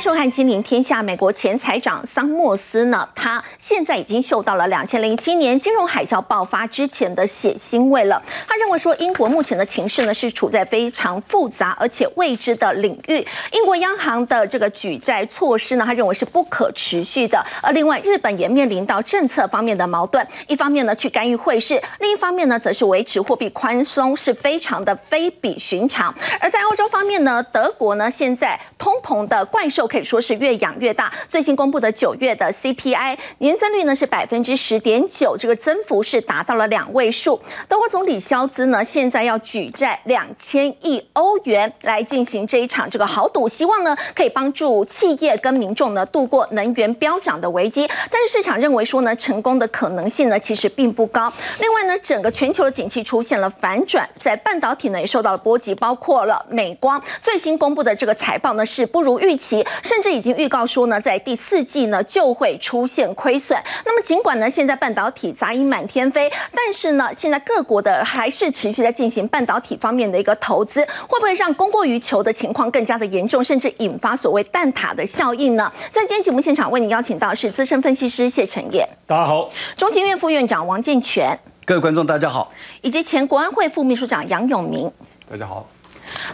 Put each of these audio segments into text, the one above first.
收看《金陵天下》。美国前财长桑莫斯呢，他现在已经嗅到了两千零七年金融海啸爆发之前的血腥味了。他认为说，英国目前的情势呢是处在非常复杂而且未知的领域。英国央行的这个举债措施呢，他认为是不可持续的。而另外，日本也面临到政策方面的矛盾，一方面呢去干预汇市，另一方面呢则是维持货币宽松，是非常的非比寻常。而在欧洲方面呢，德国呢现在通膨的怪兽可以说。是越养越大。最新公布的九月的 CPI 年增率呢是百分之十点九，这个增幅是达到了两位数。德国总理肖兹呢现在要举债两千亿欧元来进行这一场这个豪赌，希望呢可以帮助企业跟民众呢度过能源飙涨的危机。但是市场认为说呢成功的可能性呢其实并不高。另外呢整个全球的景气出现了反转，在半导体呢也受到了波及，包括了美光最新公布的这个财报呢是不如预期，甚至。已经预告说呢，在第四季呢就会出现亏损。那么尽管呢现在半导体杂音满天飞，但是呢现在各国的还是持续在进行半导体方面的一个投资，会不会让供过于求的情况更加的严重，甚至引发所谓蛋挞的效应呢？在今天节目现场为您邀请到是资深分析师谢承彦，大家好；中情院副院长王建全，各位观众大家好；以及前国安会副秘书长杨永明，大家好。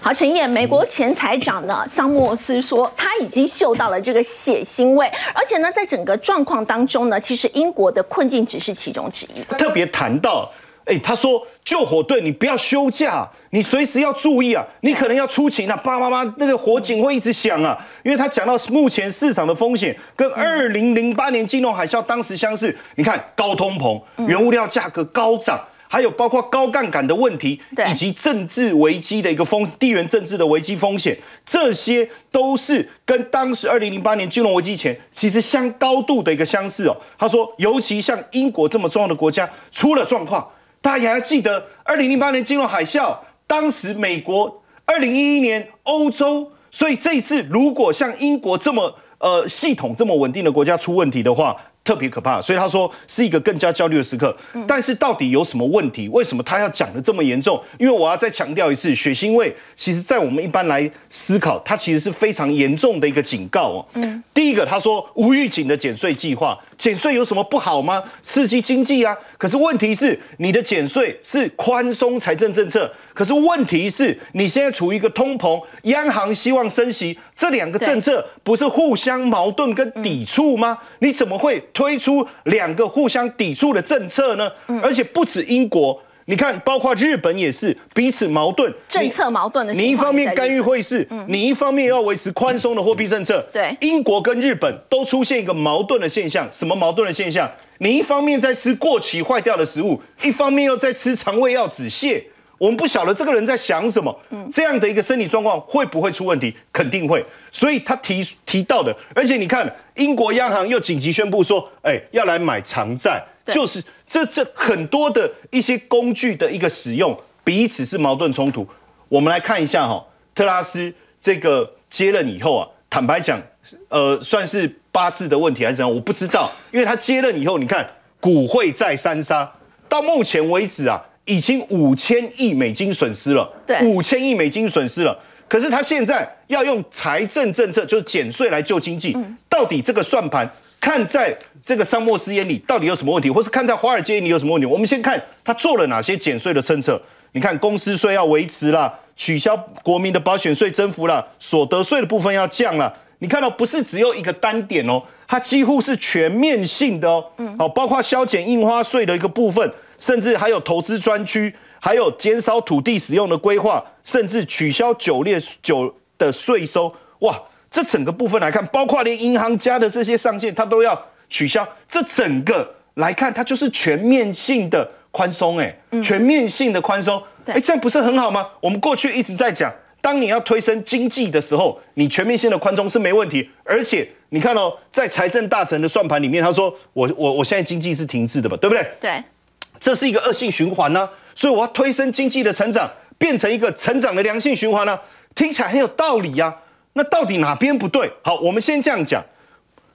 好，陈燕，美国前财长呢，桑莫斯说他已经嗅到了这个血腥味，而且呢，在整个状况当中呢，其实英国的困境只是其中之一。特别谈到，哎，他说救火队你不要休假，你随时要注意啊，你可能要出勤啊，叭叭叭，那个火警会一直响啊，因为他讲到目前市场的风险跟二零零八年金融海啸当时相似，你看高通膨，原物料价格高涨。还有包括高杠杆的问题，以及政治危机的一个风地缘政治的危机风险，这些都是跟当时二零零八年金融危机前其实相高度的一个相似哦。他说，尤其像英国这么重要的国家出了状况，大家还记得二零零八年金融海啸，当时美国二零一一年欧洲，所以这一次如果像英国这么呃系统这么稳定的国家出问题的话。特别可怕，所以他说是一个更加焦虑的时刻。但是到底有什么问题？为什么他要讲的这么严重？因为我要再强调一次，血腥味其实在我们一般来思考，它其实是非常严重的一个警告哦。嗯，第一个他说无预警的减税计划，减税有什么不好吗？刺激经济啊。可是问题是你的减税是宽松财政政策，可是问题是你现在处于一个通膨，央行希望升息，这两个政策不是互相矛盾跟抵触吗？你怎么会？推出两个互相抵触的政策呢，而且不止英国，你看，包括日本也是彼此矛盾，政策矛盾的。你一方面干预汇市，你一方面要维持宽松的货币政策。对，英国跟日本都出现一个矛盾的现象，什么矛盾的现象？你一方面在吃过期坏掉的食物，一方面又在吃肠胃药止泻。我们不晓得这个人在想什么，这样的一个身体状况会不会出问题？肯定会。所以他提提到的，而且你看，英国央行又紧急宣布说，哎，要来买长债，就是这这很多的一些工具的一个使用，彼此是矛盾冲突。我们来看一下哈，特拉斯这个接任以后啊，坦白讲，呃，算是八字的问题还是怎样？我不知道，因为他接任以后，你看股汇再三杀，到目前为止啊。已经五千亿美金损失了，对，五千亿美金损失了。可是他现在要用财政政策，就是减税来救经济。到底这个算盘，看在这个商莫斯眼里，到底有什么问题，或是看在华尔街眼里有什么问题？我们先看他做了哪些减税的政策。你看，公司税要维持了，取消国民的保险税增幅了，所得税的部分要降了。你看到不是只有一个单点哦，它几乎是全面性的哦。嗯，好，包括削减印花税的一个部分。甚至还有投资专区，还有减少土地使用的规划，甚至取消酒列酒的税收。哇，这整个部分来看，包括连银行家的这些上限，它都要取消。这整个来看，它就是全面性的宽松，哎，全面性的宽松。哎，这样不是很好吗？我们过去一直在讲，当你要推升经济的时候，你全面性的宽松是没问题。而且你看哦，在财政大臣的算盘里面，他说，我我我现在经济是停滞的吧，对不对？对。这是一个恶性循环呢，所以我要推升经济的成长，变成一个成长的良性循环呢，听起来很有道理呀。那到底哪边不对？好，我们先这样讲。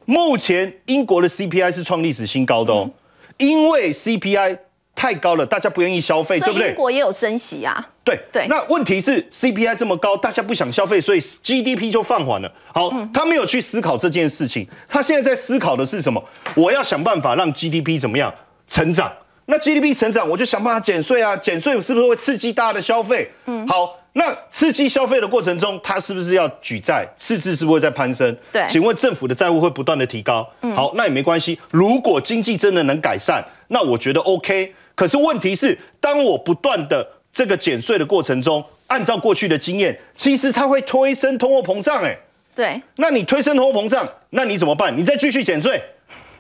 目前英国的 CPI 是创历史新高的哦，因为 CPI 太高了，大家不愿意消费，对不对？英国也有升息啊。对对。那问题是 CPI 这么高，大家不想消费，所以 GDP 就放缓了。好，他没有去思考这件事情，他现在在思考的是什么？我要想办法让 GDP 怎么样成长？那 GDP 成长，我就想办法减税啊，减税是不是会刺激大家的消费？嗯，好，那刺激消费的过程中，它是不是要举债？赤字是不是会在攀升？对，请问政府的债务会不断的提高？嗯，好，那也没关系。如果经济真的能改善，那我觉得 OK。可是问题是，当我不断的这个减税的过程中，按照过去的经验，其实它会推升通货膨胀。哎，对，那你推升通货膨胀，那你怎么办？你再继续减税，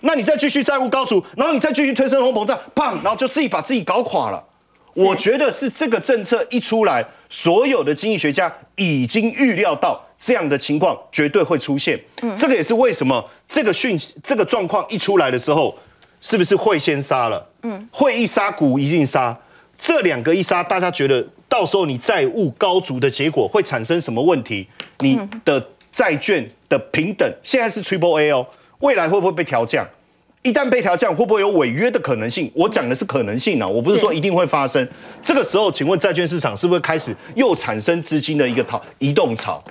那你再继续债务高筑，然后你再继续推升通货膨胀，砰，然后就自己把自己搞垮了。我觉得是这个政策一出来，所有的经济学家已经预料到这样的情况绝对会出现。嗯，这个也是为什么这个讯息、这个状况一出来的时候。是不是会先杀了？嗯，会一杀股一定杀，这两个一杀，大家觉得到时候你债务高筑的结果会产生什么问题？你的债券的平等现在是 Triple A 哦，未来会不会被调降？一旦被调降，会不会有违约的可能性？我讲的是可能性呢，我不是说一定会发生。这个时候，请问债券市场是不是开始又产生资金的一个逃移动潮？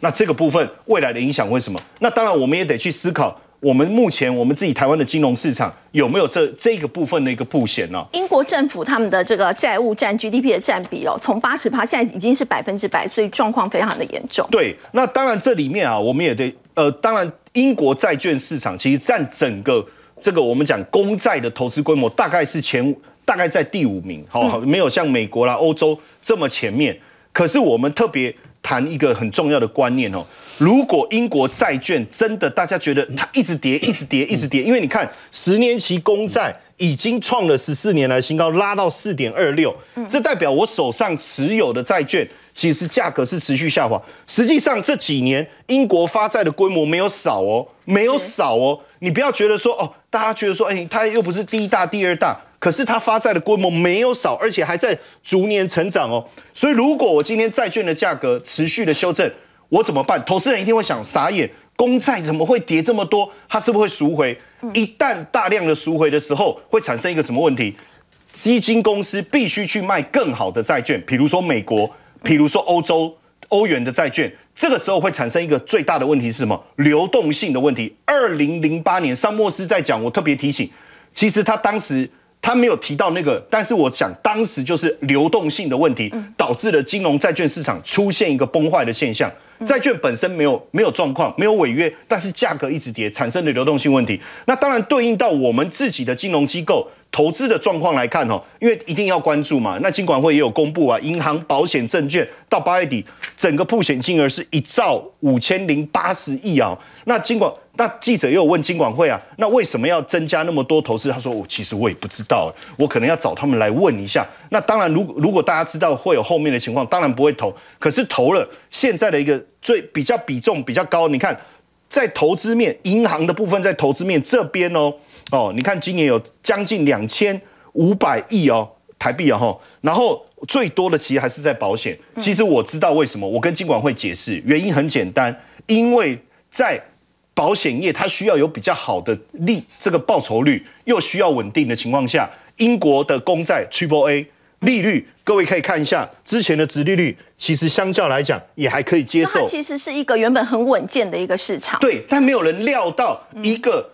那这个部分未来的影响为什么？那当然我们也得去思考。我们目前我们自己台湾的金融市场有没有这这个部分的一个布险呢？英国政府他们的这个债务占 GDP 的占比哦，从八十趴现在已经是百分之百，所以状况非常的严重。对，那当然这里面啊，我们也得呃，当然英国债券市场其实占整个这个我们讲公债的投资规模大概是前大概在第五名，好，没有像美国啦、欧洲这么前面。可是我们特别谈一个很重要的观念哦。如果英国债券真的大家觉得它一直跌，一直跌，一直跌，因为你看十年期公债已经创了十四年来新高，拉到四点二六，这代表我手上持有的债券其实价格是持续下滑。实际上这几年英国发债的规模没有少哦，没有少哦。你不要觉得说哦，大家觉得说，哎，它又不是第一大、第二大，可是它发债的规模没有少，而且还在逐年成长哦。所以如果我今天债券的价格持续的修正，我怎么办？投资人一定会想傻眼，公债怎么会跌这么多？它是不是会赎回？一旦大量的赎回的时候，会产生一个什么问题？基金公司必须去卖更好的债券，比如说美国，比如说欧洲欧元的债券。这个时候会产生一个最大的问题是什么？流动性的问题。二零零八年，桑莫斯在讲，我特别提醒，其实他当时。他没有提到那个，但是我想当时就是流动性的问题，导致了金融债券市场出现一个崩坏的现象。债券本身没有没有状况，没有违约，但是价格一直跌，产生的流动性问题。那当然对应到我们自己的金融机构投资的状况来看哦，因为一定要关注嘛。那金管会也有公布啊，银行、保险、证券到八月底，整个铺险金额是一兆五千零八十亿啊。那金管。那记者又问金管会啊，那为什么要增加那么多投资？他说我其实我也不知道，我可能要找他们来问一下。那当然，如如果大家知道会有后面的情况，当然不会投。可是投了，现在的一个最比较比重比较高。你看，在投资面，银行的部分在投资面这边哦哦，你看今年有将近两千五百亿哦台币啊哈，然后最多的其实还是在保险。其实我知道为什么，我跟金管会解释，原因很简单，因为在保险业它需要有比较好的利，这个报酬率又需要稳定的情况下，英国的公债 Triple A 利率，各位可以看一下之前的值利率，其实相较来讲也还可以接受。它其实是一个原本很稳健的一个市场。对，但没有人料到一个。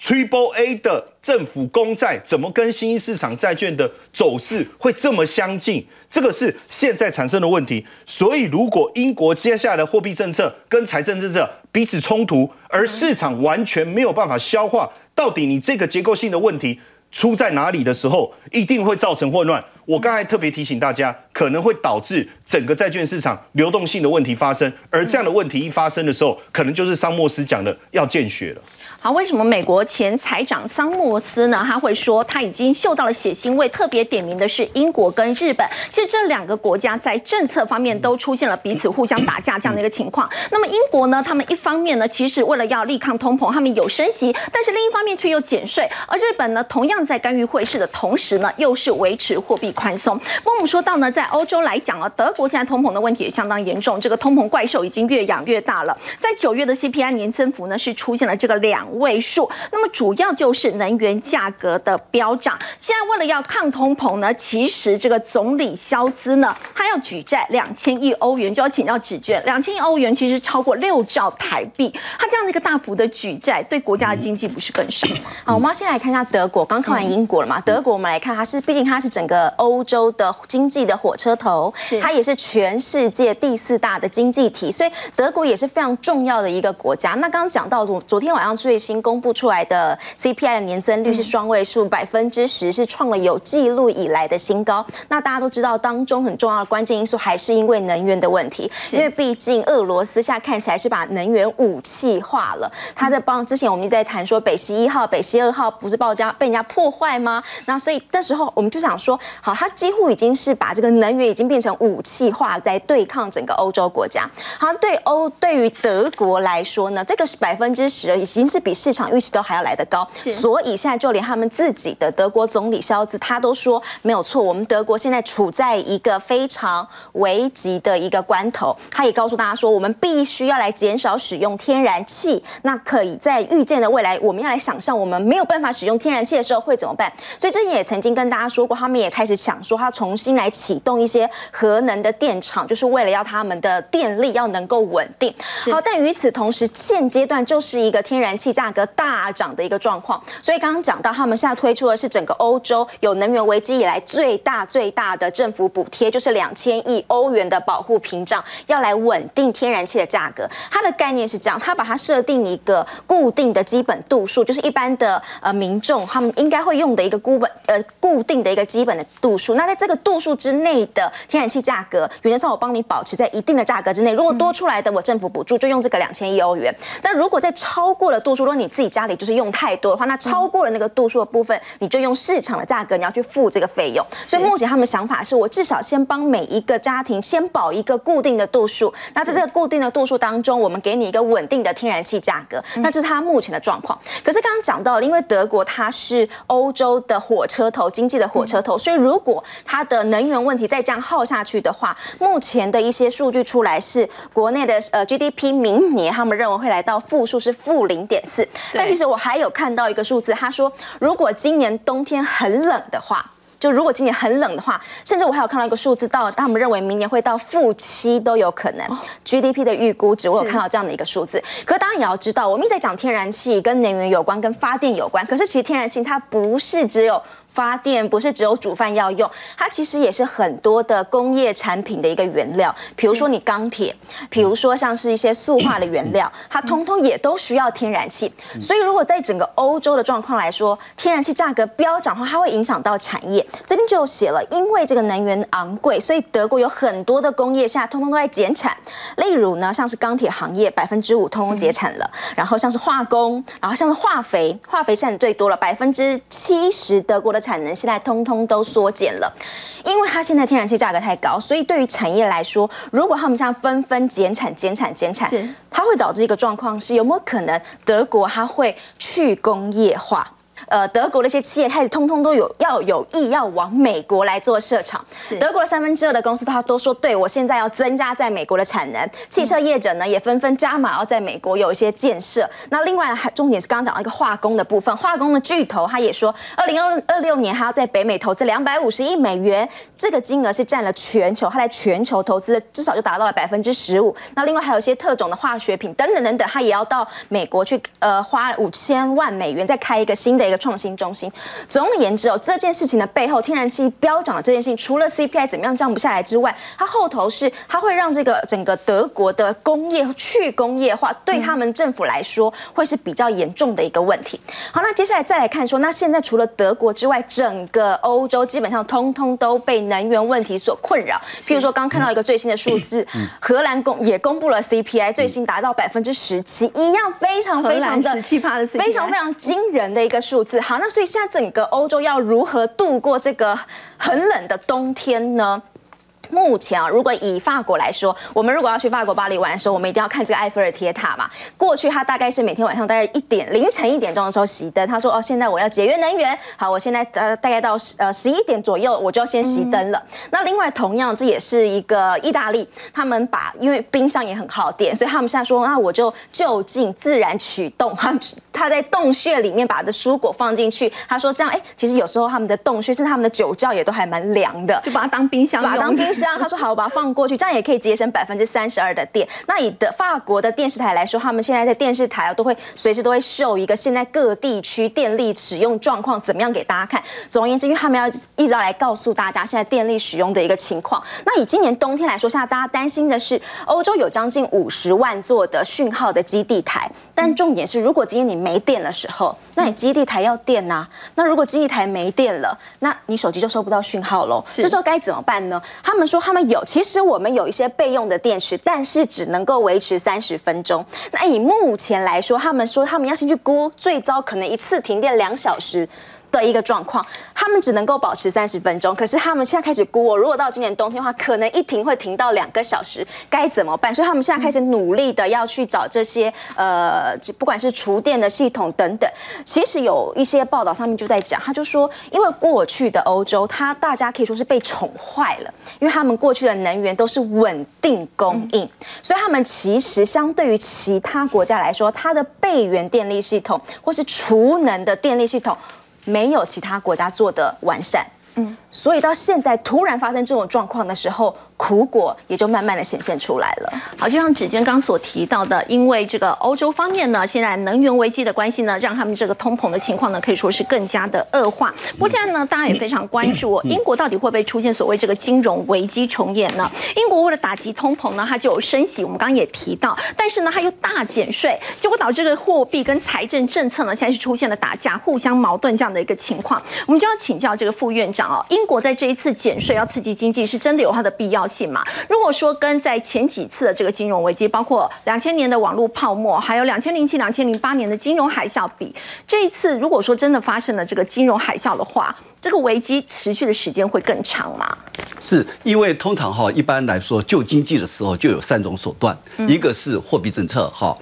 Triple A 的政府公债怎么跟新兴市场债券的走势会这么相近？这个是现在产生的问题。所以，如果英国接下来的货币政策跟财政政策彼此冲突，而市场完全没有办法消化，到底你这个结构性的问题出在哪里的时候，一定会造成混乱。我刚才特别提醒大家，可能会导致整个债券市场流动性的问题发生，而这样的问题一发生的时候，可能就是桑莫斯讲的要见血了。好，为什么美国前财长桑莫斯呢？他会说他已经嗅到了血腥味，特别点名的是英国跟日本。其实这两个国家在政策方面都出现了彼此互相打架这样的一个情况。那么英国呢？他们一方面呢，其实为了要力抗通膨，他们有升息，但是另一方面却又减税。而日本呢，同样在干预汇市的同时呢，又是维持货币宽松。那我们说到呢，在欧洲来讲啊，德国现在通膨的问题也相当严重，这个通膨怪兽已经越养越大了。在九月的 CPI 年增幅呢，是出现了这个两。两位数。那么主要就是能源价格的飙涨。现在为了要抗通膨呢，其实这个总理肖兹呢，他要举债两千亿欧元，就要请教纸券。两千亿欧元其实超过六兆台币，他这样的一个大幅的举债，对国家的经济不是更伤吗？好，我们要先来看一下德国。刚看完英国了嘛？德国我们来看，它是毕竟它是整个欧洲的经济的火车头，它也是全世界第四大的经济体，所以德国也是非常重要的一个国家。那刚刚讲到昨昨天晚上最新公布出来的 CPI 的年增率是双位数百分之十，是创了有记录以来的新高。那大家都知道，当中很重要的关键因素还是因为能源的问题，因为毕竟俄罗斯现在看起来是把能源武器化了。他在帮之前我们就在谈说北溪一号、北溪二号不是爆炸被人家破坏吗？那所以那时候我们就想说，好，他几乎已经是把这个能源已经变成武器化，在对抗整个欧洲国家。好，对欧对于德国来说呢，这个是百分之十，已经是比市场预期都还要来得高。所以现在就连他们自己的德国总理肖兹他都说没有错，我们德国现在处在一个非常危急的一个关头。他也告诉大家说，我们必须要来减少使用天然气。那可以在预见的未来，我们要来想象我们没有办法使用天然气的时候会怎么办。所以之前也曾经跟大家说过，他们也开始想说，他重新来启动一些核能的电厂，就是为了要他们的电力要能够稳定。好，但与此同时，现阶段就是一个天然气价格大涨的一个状况。所以刚刚讲到，他们现在推出的是整个欧洲有能源危机以来最大最大的政府补贴，就是两千亿欧元的保护屏障，要来稳定天然气的价格。它的概念是这样，它把它设定一个固定的基本度数，就是一般的呃民众他们应该会用的一个固本呃固定的一个基本的度数。那在这个度数之内的天然气价格，原则上我帮你保持在一定的价格之内。如果多出来的我政府补助就用这个两千亿欧元。那如果在超过了度数，果你自己家里就是用太多的话，那超过了那个度数的部分，你就用市场的价格，你要去付这个费用。所以目前他们想法是我至少先帮每一个家庭先保一个固定的度数。那在这个固定的度数当中，我们给你一个稳定的天然气价格。那这是它目前的状况。可是刚刚讲到了，因为德国它是欧洲的火车头，经济的火车头，所以如果它的能源问题再这样耗下去的话，目前的一些数据出来是国内的呃 GDP 明年他们认为会来到负数是负零点四。但其实我还有看到一个数字，他说如果今年冬天很冷的话。就如果今年很冷的话，甚至我还有看到一个数字，到让他们认为明年会到负七都有可能。GDP 的预估值，我有看到这样的一个数字。可当然也要知道，我们一直在讲天然气跟能源有关，跟发电有关。可是其实天然气它不是只有。发电不是只有煮饭要用，它其实也是很多的工业产品的一个原料。比如说你钢铁，比如说像是一些塑化的原料，它通通也都需要天然气。所以如果在整个欧洲的状况来说，天然气价格飙涨的话，它会影响到产业。这边就写了，因为这个能源昂贵，所以德国有很多的工业现在通通都在减产。例如呢，像是钢铁行业百分之五通通减产了，然后像是化工，然后像是化肥，化肥现在最多了，百分之七十德国的。产能现在通通都缩减了，因为它现在天然气价格太高，所以对于产业来说，如果他们现在纷纷减产、减产、减产，它会导致一个状况是有没有可能德国它会去工业化？呃，德国的一些企业开始通通都有要有意要往美国来做设厂。德国的三分之二的公司，他都说，对我现在要增加在美国的产能。汽车业者呢，也纷纷加码要在美国有一些建设。那另外还重点是刚刚讲到一个化工的部分，化工的巨头他也说，二零二二六年还要在北美投资两百五十亿美元，这个金额是占了全球，他在全球投资的至少就达到了百分之十五。那另外还有一些特种的化学品等等等等，他也要到美国去，呃，花五千万美元再开一个新的一个。创新中心。总而言之哦，这件事情的背后，天然气飙涨的这件事情，除了 CPI 怎么样降不下来之外，它后头是它会让这个整个德国的工业去工业化，对他们政府来说会是比较严重的一个问题。好，那接下来再来看说，那现在除了德国之外，整个欧洲基本上通通都被能源问题所困扰。譬如说，刚看到一个最新的数字，荷兰公也公布了 CPI，最新达到百分之十七，一样非常非常的十七趴的非常非常惊人的一个数。字好，那所以现在整个欧洲要如何度过这个很冷的冬天呢？目前啊，如果以法国来说，我们如果要去法国巴黎玩的时候，我们一定要看这个埃菲尔铁塔嘛。过去他大概是每天晚上大概一点凌晨一点钟的时候熄灯。他说：“哦，现在我要节约能源，好，我现在呃大概到呃十一点左右我就要先熄灯了。”那另外同样这也是一个意大利，他们把因为冰箱也很耗电，所以他们现在说：“那我就就近自然取冻。”他他在洞穴里面把的蔬果放进去。他说：“这样哎，其实有时候他们的洞穴是他们的酒窖也都还蛮凉的，就把它当冰箱，把它当冰箱。”他说：“好，我把它。”放过去，这样也可以节省百分之三十二的电。那以的法国的电视台来说，他们现在在电视台啊，都会随时都会秀一个现在各地区电力使用状况怎么样给大家看。总而言之，因为他们要一直要来告诉大家现在电力使用的一个情况。那以今年冬天来说，现在大家担心的是，欧洲有将近五十万座的讯号的基地台，但重点是，如果今天你没电的时候，那你基地台要电呐。那如果基地台没电了，那你手机就收不到讯号喽。这时候该怎么办呢？他们说他们有，其实。我们有一些备用的电池，但是只能够维持三十分钟。那以目前来说，他们说他们要先去估，最糟可能一次停电两小时。的一个状况，他们只能够保持三十分钟，可是他们现在开始估，我如果到今年冬天的话，可能一停会停到两个小时，该怎么办？所以他们现在开始努力的要去找这些 呃，不管是厨电的系统等等。其实有一些报道上面就在讲，他就说，因为过去的欧洲，它大家可以说是被宠坏了，因为他们过去的能源都是稳定供应，所以他们其实相对于其他国家来说，它的备源电力系统或是储能的电力系统。没有其他国家做的完善，嗯，所以到现在突然发生这种状况的时候。苦果也就慢慢的显现出来了。好，就像指尖刚所提到的，因为这个欧洲方面呢，现在能源危机的关系呢，让他们这个通膨的情况呢，可以说是更加的恶化。不过现在呢，大家也非常关注，英国到底会不会出现所谓这个金融危机重演呢？英国为了打击通膨呢，它就有升息，我们刚刚也提到，但是呢，它又大减税，结果导致这个货币跟财政政策呢，现在是出现了打架、互相矛盾这样的一个情况。我们就要请教这个副院长哦，英国在这一次减税要刺激经济，是真的有它的必要？性嘛？如果说跟在前几次的这个金融危机，包括两千年的网络泡沫，还有两千零七、两千零八年的金融海啸比，这一次如果说真的发生了这个金融海啸的话，这个危机持续的时间会更长吗？是因为通常哈，一般来说救经济的时候就有三种手段，一个是货币政策哈。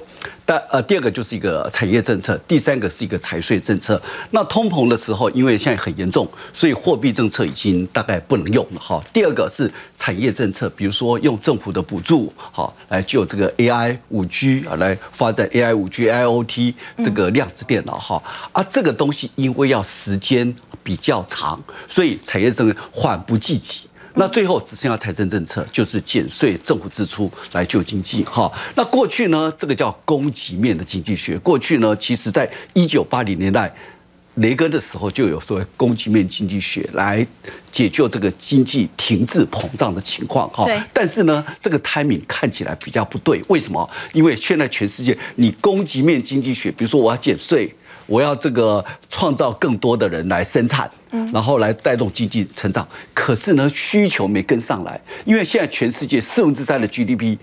但呃，第二个就是一个产业政策，第三个是一个财税政策。那通膨的时候，因为现在很严重，所以货币政策已经大概不能用了哈。第二个是产业政策，比如说用政府的补助好来救这个 AI 五 G 啊，来发展 AI 五 G IOT 这个量子电脑哈。啊，这个东西因为要时间比较长，所以产业政策缓不济急。那最后只剩下财政政策，就是减税、政府支出来救经济。哈，那过去呢，这个叫供给面的经济学。过去呢，其实在一九八零年代，雷根的时候就有所谓供给面经济学来解救这个经济停滞膨胀的情况。哈，但是呢，这个 timing 看起来比较不对。为什么？因为现在全世界，你供给面经济学，比如说我要减税。我要这个创造更多的人来生产，然后来带动经济成长。可是呢，需求没跟上来，因为现在全世界四分之三的 GDP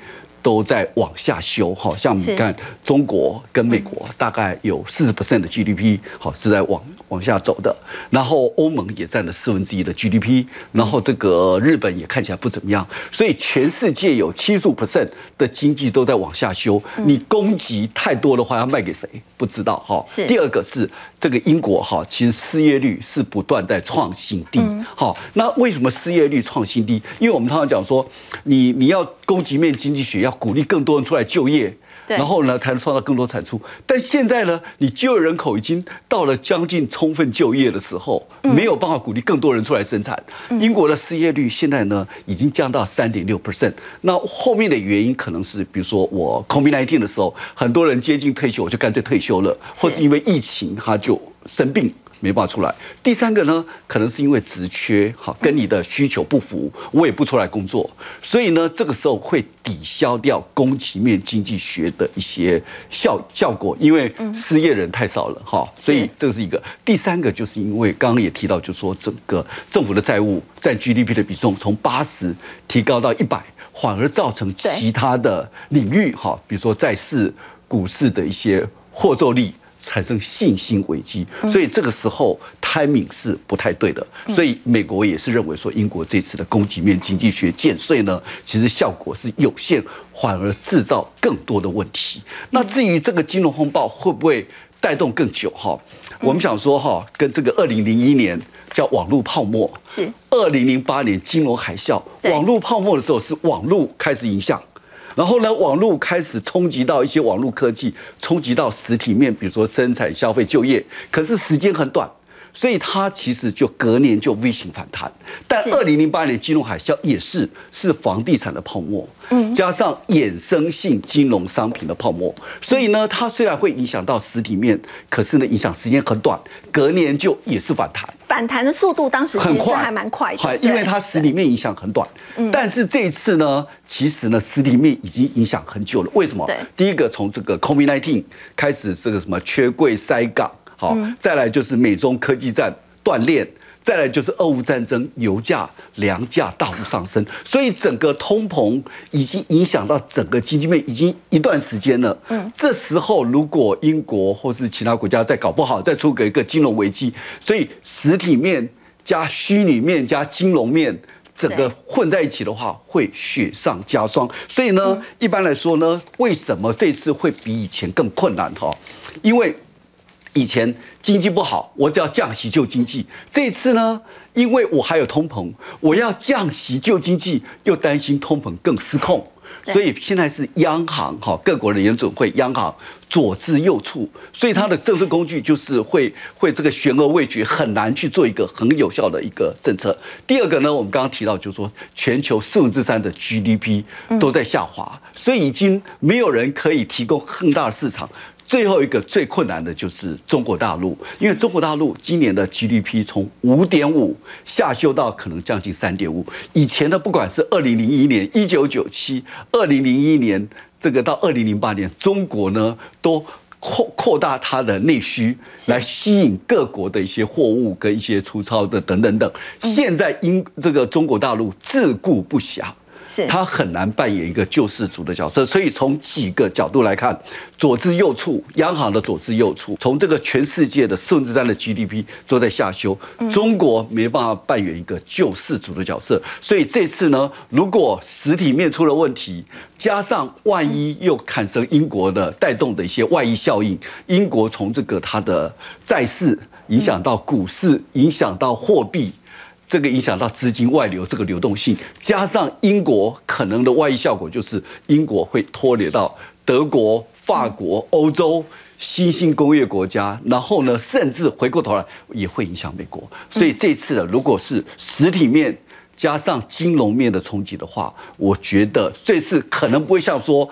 都在往下修。好像你看中国跟美国大概有四十 percent 的 GDP 好是在往往下走的。然后欧盟也占了四分之一的 GDP，然后这个日本也看起来不怎么样。所以全世界有七十五 percent 的经济都在往下修。你供给太多的话，要卖给谁？不知道哈。第二个是这个英国哈，其实失业率是不断在创新低。好，那为什么失业率创新低？因为我们常常讲说，你你要供给面经济学，要鼓励更多人出来就业。然后呢，才能创造更多产出。但现在呢，你就业人口已经到了将近充分就业的时候，没有办法鼓励更多人出来生产。英国的失业率现在呢，已经降到三点六 percent。那后面的原因可能是，比如说我 COVID-19 的时候，很多人接近退休，我就干脆退休了，或是因为疫情他就生病。没办法出来。第三个呢，可能是因为职缺哈，跟你的需求不符，我也不出来工作，所以呢，这个时候会抵消掉供给面经济学的一些效效果，因为失业人太少了哈，所以这个是一个。第三个就是因为刚刚也提到，就是说整个政府的债务占 GDP 的比重从八十提高到一百，反而造成其他的领域哈，比如说债市、股市的一些获作力。产生信心危机，所以这个时候 timing 是不太对的。所以美国也是认为说，英国这次的供给面经济学减税呢，其实效果是有限，反而制造更多的问题。那至于这个金融风暴会不会带动更久？哈，我们想说哈，跟这个二零零一年叫网络泡沫，是二零零八年金融海啸，网络泡沫的时候是网络开始影响。然后呢，网络开始冲击到一些网络科技，冲击到实体面，比如说生产、消费、就业。可是时间很短，所以它其实就隔年就 V 型反弹。但二零零八年金融海啸也是是房地产的泡沫，嗯，加上衍生性金融商品的泡沫，所以呢，它虽然会影响到实体面，可是呢，影响时间很短，隔年就也是反弹。反弹的速度当时很快还蛮快的，因为它实体面影响很短。但是这一次呢，其实呢，实体面已经影响很久了。为什么？第一个从这个 COVID-19 开始，这个什么缺柜塞港，好，再来就是美中科技战断裂。再来就是俄乌战争，油价、粮价大幅上升，所以整个通膨已经影响到整个经济面，已经一段时间了。嗯，这时候如果英国或是其他国家再搞不好，再出个一个金融危机，所以实体面加虚拟面加金融面，整个混在一起的话，会雪上加霜。所以呢，一般来说呢，为什么这次会比以前更困难？哈，因为。以前经济不好，我只要降息救经济。这次呢，因为我还有通膨，我要降息救经济，又担心通膨更失控，所以现在是央行哈各国的联准会央行左支右绌，所以它的政策工具就是会会这个悬而未决，很难去做一个很有效的一个政策。第二个呢，我们刚刚提到就是说，全球四分之三的 GDP 都在下滑，所以已经没有人可以提供更大的市场。最后一个最困难的就是中国大陆，因为中国大陆今年的 GDP 从五点五下修到可能将近三点五。以前的不管是二零零一年、一九九七、二零零一年，这个到二零零八年，中国呢都扩扩大它的内需，来吸引各国的一些货物跟一些粗糙的等等等。现在因这个中国大陆自顾不暇。他很难扮演一个救世主的角色，所以从几个角度来看，左支右绌，央行的左支右绌，从这个全世界的四分之三的 GDP 都在下修，中国没办法扮演一个救世主的角色，所以这次呢，如果实体面出了问题，加上万一又产生英国的带动的一些外溢效应，英国从这个它的债市影响到股市，影响到货币。这个影响到资金外流，这个流动性，加上英国可能的外溢效果，就是英国会拖累到德国、法国、欧洲新兴工业国家，然后呢，甚至回过头来也会影响美国。所以这次的如果是实体面加上金融面的冲击的话，我觉得这次可能不会像说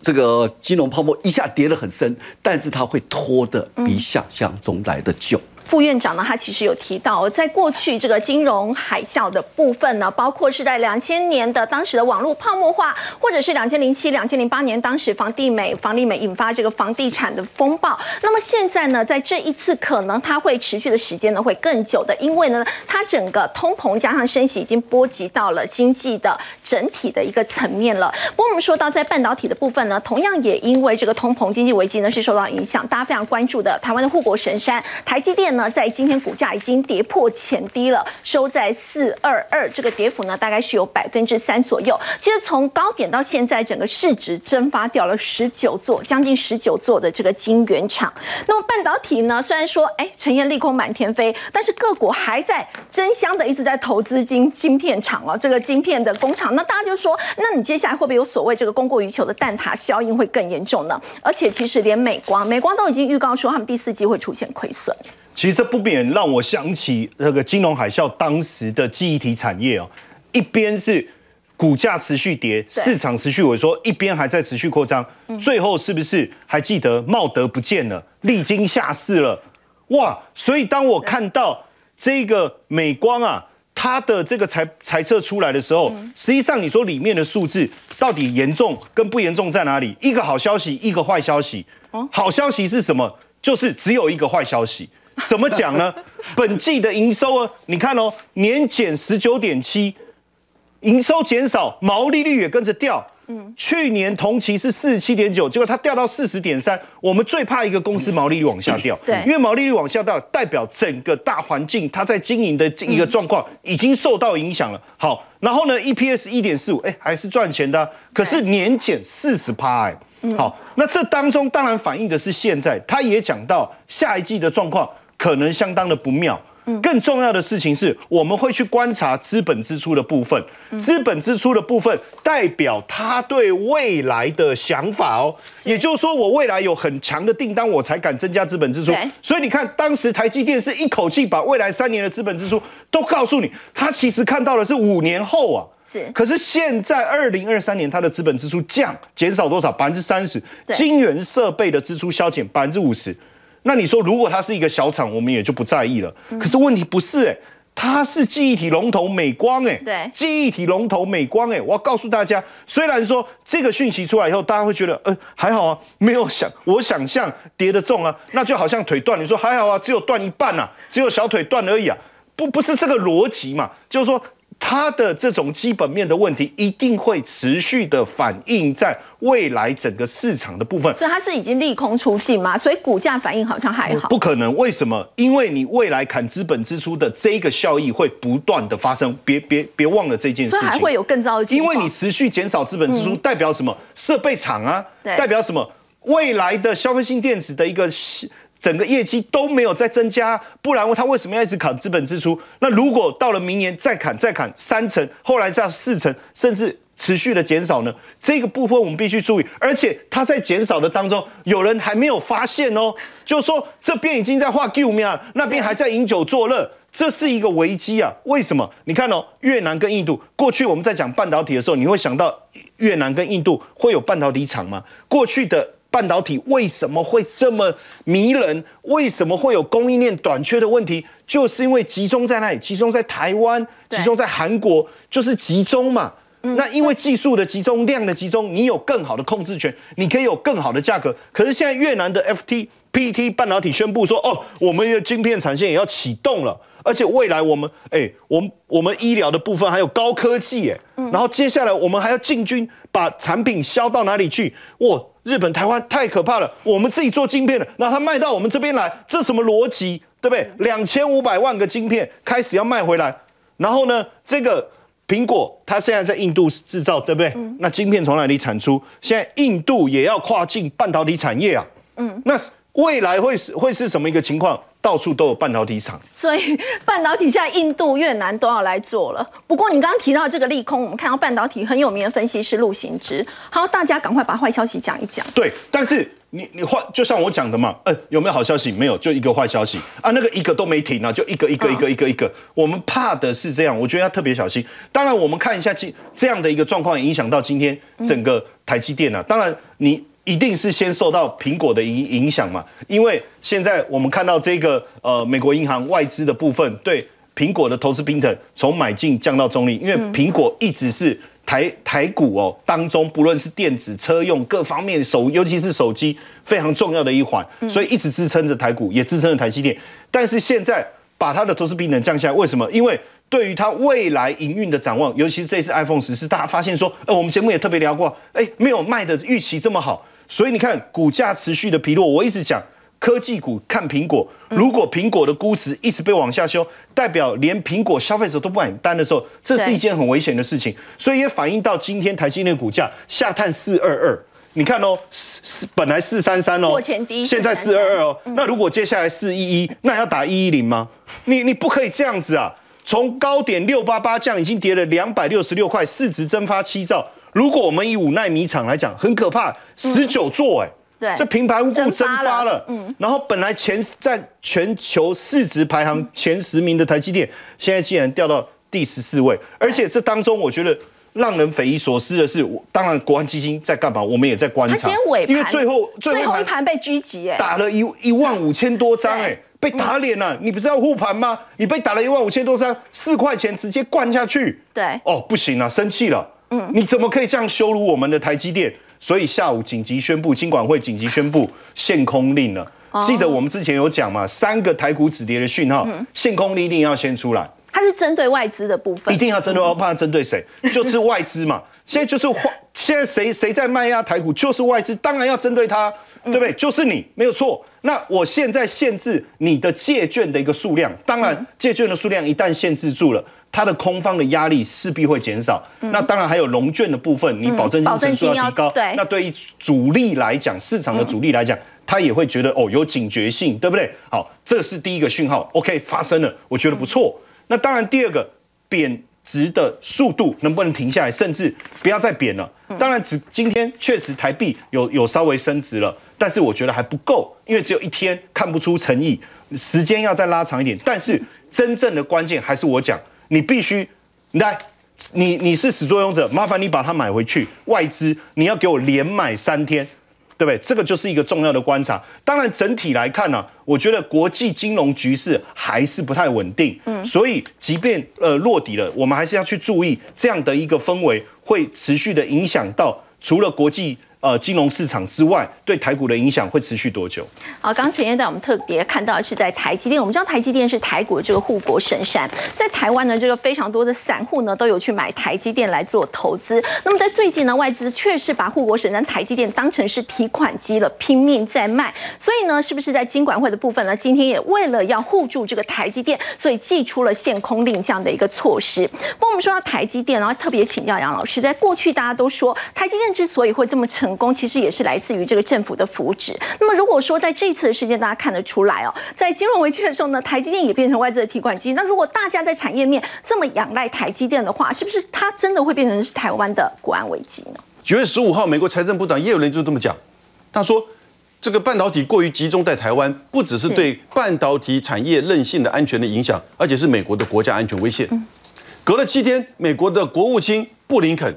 这个金融泡沫一下跌得很深，但是它会拖得比想象中来的久。副院长呢，他其实有提到，在过去这个金融海啸的部分呢，包括是在两千年的当时的网络泡沫化，或者是两千零七、两千零八年当时房地美、房利美引发这个房地产的风暴。那么现在呢，在这一次可能它会持续的时间呢会更久的，因为呢，它整个通膨加上升息已经波及到了经济的整体的一个层面了。不过我们说到在半导体的部分呢，同样也因为这个通膨经济危机呢是受到影响，大家非常关注的台湾的护国神山台积电呢。在今天股价已经跌破前低了，收在四二二，这个跌幅呢大概是有百分之三左右。其实从高点到现在，整个市值蒸发掉了十九座，将近十九座的这个晶圆厂。那么半导体呢，虽然说哎，陈彦利空满天飞，但是各国还在争相的一直在投资晶晶片厂哦，这个晶片的工厂。那大家就说，那你接下来会不会有所谓这个供过于求的蛋挞效应会更严重呢？而且其实连美光，美光都已经预告说，他们第四季会出现亏损。其实这不免让我想起那个金融海啸当时的记忆体产业哦，一边是股价持续跌，市场持续萎缩，一边还在持续扩张，最后是不是还记得茂德不见了，历经下市了，哇！所以当我看到这个美光啊，它的这个裁裁测出来的时候，实际上你说里面的数字到底严重跟不严重在哪里？一个好消息，一个坏消息。好消息是什么？就是只有一个坏消息。怎么讲呢？本季的营收啊，你看哦，年减十九点七，营收减少，毛利率也跟着掉。嗯，去年同期是四十七点九，结果它掉到四十点三。我们最怕一个公司毛利率往下掉，对，因为毛利率往下掉，代表整个大环境它在经营的一个状况已经受到影响了。好，然后呢，EPS 一点四五，哎，还是赚钱的，可是年减四十趴，哎，好，那这当中当然反映的是现在，他也讲到下一季的状况可能相当的不妙。更重要的事情是，我们会去观察资本支出的部分。资本支出的部分代表他对未来的想法哦。也就是说，我未来有很强的订单，我才敢增加资本支出。所以你看，当时台积电是一口气把未来三年的资本支出都告诉你，他其实看到的是五年后啊。是。可是现在二零二三年，它的资本支出降减少多少？百分之三十。晶圆设备的支出削减百分之五十。那你说，如果它是一个小厂，我们也就不在意了。可是问题不是哎，它是记忆体龙头美光哎，对，记忆体龙头美光哎，我要告诉大家，虽然说这个讯息出来以后，大家会觉得，呃，还好啊，没有想我想象跌得重啊，那就好像腿断，你说还好啊，只有断一半啊，只有小腿断而已啊，不不是这个逻辑嘛，就是说。它的这种基本面的问题一定会持续的反映在未来整个市场的部分，所以它是已经利空出尽嘛？所以股价反应好像还好。不可能，为什么？因为你未来砍资本支出的这个效益会不断的发生，别别别忘了这件事情。所以还会有更糟的情况。因为你持续减少资本支出，代表什么？设备厂啊，代表什么？未来的消费性电子的一个。整个业绩都没有再增加，不然他为什么要一直砍资本支出？那如果到了明年再砍再砍三成，后来再四成，甚至持续的减少呢？这个部分我们必须注意，而且它在减少的当中，有人还没有发现哦，就是说这边已经在画 Q 面，那边还在饮酒作乐，这是一个危机啊！为什么？你看哦，越南跟印度，过去我们在讲半导体的时候，你会想到越南跟印度会有半导体厂吗？过去的。半导体为什么会这么迷人？为什么会有供应链短缺的问题？就是因为集中在那里，集中在台湾，集中在韩国，就是集中嘛。那因为技术的集中、量的集中，你有更好的控制权，你可以有更好的价格。可是现在越南的 FT、PT 半导体宣布说：“哦，我们的晶片产线也要启动了，而且未来我们，哎，我们我们医疗的部分还有高科技，哎，然后接下来我们还要进军，把产品销到哪里去？哇！”日本、台湾太可怕了，我们自己做晶片的，那它卖到我们这边来，这什么逻辑？对不对？两千五百万个晶片开始要卖回来，然后呢，这个苹果它现在在印度制造，对不对？那晶片从哪里产出？现在印度也要跨境半导体产业啊。嗯，那未来会是会是什么一个情况？到处都有半导体厂，所以半导体现在印度、越南都要来做了。不过你刚刚提到这个利空，我们看到半导体很有名的分析师陆行之，好，大家赶快把坏消息讲一讲。对，但是你你坏，就像我讲的嘛，呃，有没有好消息？没有，就一个坏消息啊，那个一个都没停啊，就一个一个一个一个一个。我们怕的是这样，我觉得要特别小心。当然，我们看一下这这样的一个状况，影响到今天整个台积电啊。当然你。一定是先受到苹果的影影响嘛？因为现在我们看到这个呃，美国银行外资的部分对苹果的投资平等从买进降到中立，因为苹果一直是台台股哦当中，不论是电子车用各方面手，尤其是手机非常重要的一环，所以一直支撑着台股，也支撑着台积电。但是现在把它的投资平等降下来，为什么？因为对于它未来营运的展望，尤其是这次 iPhone 十四，大家发现说，呃，我们节目也特别聊过，哎，没有卖的预期这么好。所以你看，股价持续的疲弱。我一直讲科技股看苹果，如果苹果的估值一直被往下修，代表连苹果消费者都不买单的时候，这是一件很危险的事情。所以也反映到今天台积电股价下探四二二。你看哦，四四本来四三三哦，现在四二二哦。那如果接下来四一一，那要打一一零吗？你你不可以这样子啊！从高点六八八降，已经跌了两百六十六块，市值蒸发七兆。如果我们以五纳米厂来讲，很可怕，十九座哎，对，这平白无故蒸发了，嗯，然后本来前在全球市值排行前十名的台积电，现在竟然掉到第十四位，而且这当中我觉得让人匪夷所思的是，当然国安基金在干嘛？我们也在观察，因为最后最后一盘被狙击，哎，打了一一万五千多张，哎，被打脸了，你不是要护盘吗？你被打了一万五千多张，四块钱直接灌下去，对，哦，不行啊，生气了。嗯，你怎么可以这样羞辱我们的台积电？所以下午紧急宣布，金管会紧急宣布限空令了。记得我们之前有讲嘛，三个台股止跌的讯号，限空令一定要先出来。它它是针对外资的部分，一定要针对，我怕它针对谁？就是外资嘛。现在就是现在谁谁在卖压台股，就是外资，当然要针对它，对不对？就是你没有错。那我现在限制你的借券的一个数量，当然借券的数量一旦限制住了，它的空方的压力势必会减少。那当然还有融券的部分，你保证金成数要提高，对。那对于主力来讲，市场的主力来讲，他也会觉得哦有警觉性，对不对？好，这是第一个讯号，OK 发生了，我觉得不错。那当然第二个贬。值的速度能不能停下来，甚至不要再贬了？当然，只今天确实台币有有稍微升值了，但是我觉得还不够，因为只有一天看不出诚意，时间要再拉长一点。但是真正的关键还是我讲，你必须来，你你是始作俑者，麻烦你把它买回去，外资你要给我连买三天。对不对？这个就是一个重要的观察。当然，整体来看呢，我觉得国际金融局势还是不太稳定。嗯，所以即便呃落底了，我们还是要去注意这样的一个氛围会持续的影响到除了国际。呃，金融市场之外，对台股的影响会持续多久？好，刚陈燕带我们特别看到是在台积电。我们知道台积电是台股的这个护国神山，在台湾呢，这个非常多的散户呢都有去买台积电来做投资。那么在最近呢，外资确实把护国神山台积电当成是提款机了，拼命在卖。所以呢，是不是在金管会的部分呢，今天也为了要护住这个台积电，所以寄出了限空令这样的一个措施？不过我们说到台积电，然后特别请教杨老师，在过去大家都说台积电之所以会这么成。成功其实也是来自于这个政府的扶持。那么如果说在这次的事件，大家看得出来哦，在金融危机的时候呢，台积电也变成外资的提款机。那如果大家在产业面这么仰赖台积电的话，是不是它真的会变成是台湾的国安危机呢？九月十五号，美国财政部长也有人就这么讲，他说这个半导体过于集中在台湾，不只是对半导体产业韧性的安全的影响，而且是美国的国家安全威胁。隔了七天，美国的国务卿布林肯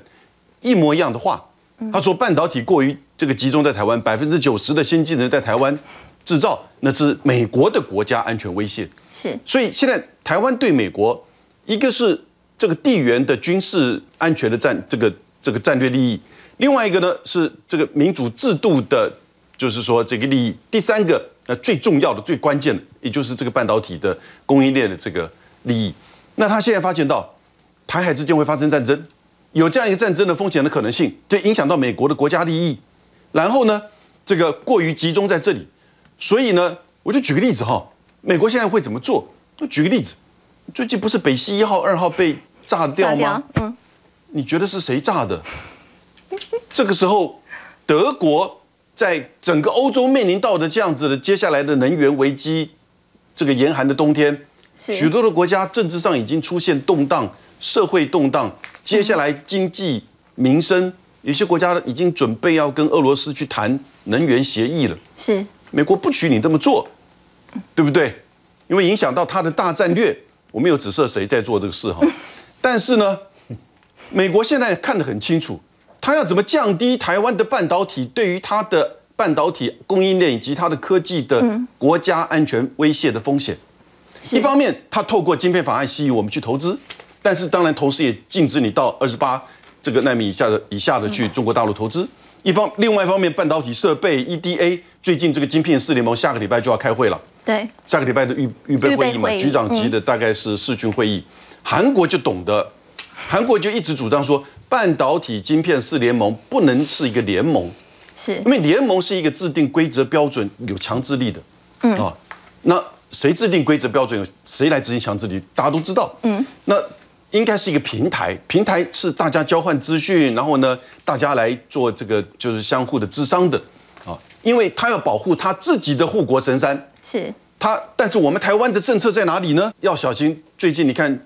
一模一样的话。他说：“半导体过于这个集中在台湾，百分之九十的先进人在台湾制造，那是美国的国家安全威胁。是，所以现在台湾对美国，一个是这个地缘的军事安全的战这个这个战略利益，另外一个呢是这个民主制度的，就是说这个利益。第三个，呃，最重要的、最关键的，也就是这个半导体的供应链的这个利益。那他现在发现到台海之间会发生战争。”有这样一个战争的风险的可能性，就影响到美国的国家利益。然后呢，这个过于集中在这里，所以呢，我就举个例子哈，美国现在会怎么做？就举个例子，最近不是北溪一号、二号被炸掉吗？嗯，你觉得是谁炸的？这个时候，德国在整个欧洲面临到的这样子的接下来的能源危机，这个严寒的冬天，许多的国家政治上已经出现动荡，社会动荡。接下来经济民生，有些国家已经准备要跟俄罗斯去谈能源协议了。是美国不许你这么做，对不对？因为影响到他的大战略。我没有指涉谁在做这个事哈，但是呢，美国现在看得很清楚，他要怎么降低台湾的半导体对于它的半导体供应链以及它的科技的国家安全威胁的风险。一方面，他透过晶片法案吸引我们去投资。但是当然，同时也禁止你到二十八这个纳米以下的以下的去中国大陆投资。一方，另外一方面，半导体设备 EDA 最近这个晶片四联盟下个礼拜就要开会了。对，下个礼拜的预预备会议嘛，局长级的大概是视讯会议。韩国就懂得，韩国就一直主张说，半导体晶片四联盟不能是一个联盟，是因为联盟是一个制定规则标准有强制力的。嗯啊，那谁制定规则标准，谁来执行强制力，大家都知道。嗯，那。应该是一个平台，平台是大家交换资讯，然后呢，大家来做这个就是相互的智商的，啊，因为他要保护他自己的护国神山，是他，但是我们台湾的政策在哪里呢？要小心，最近你看，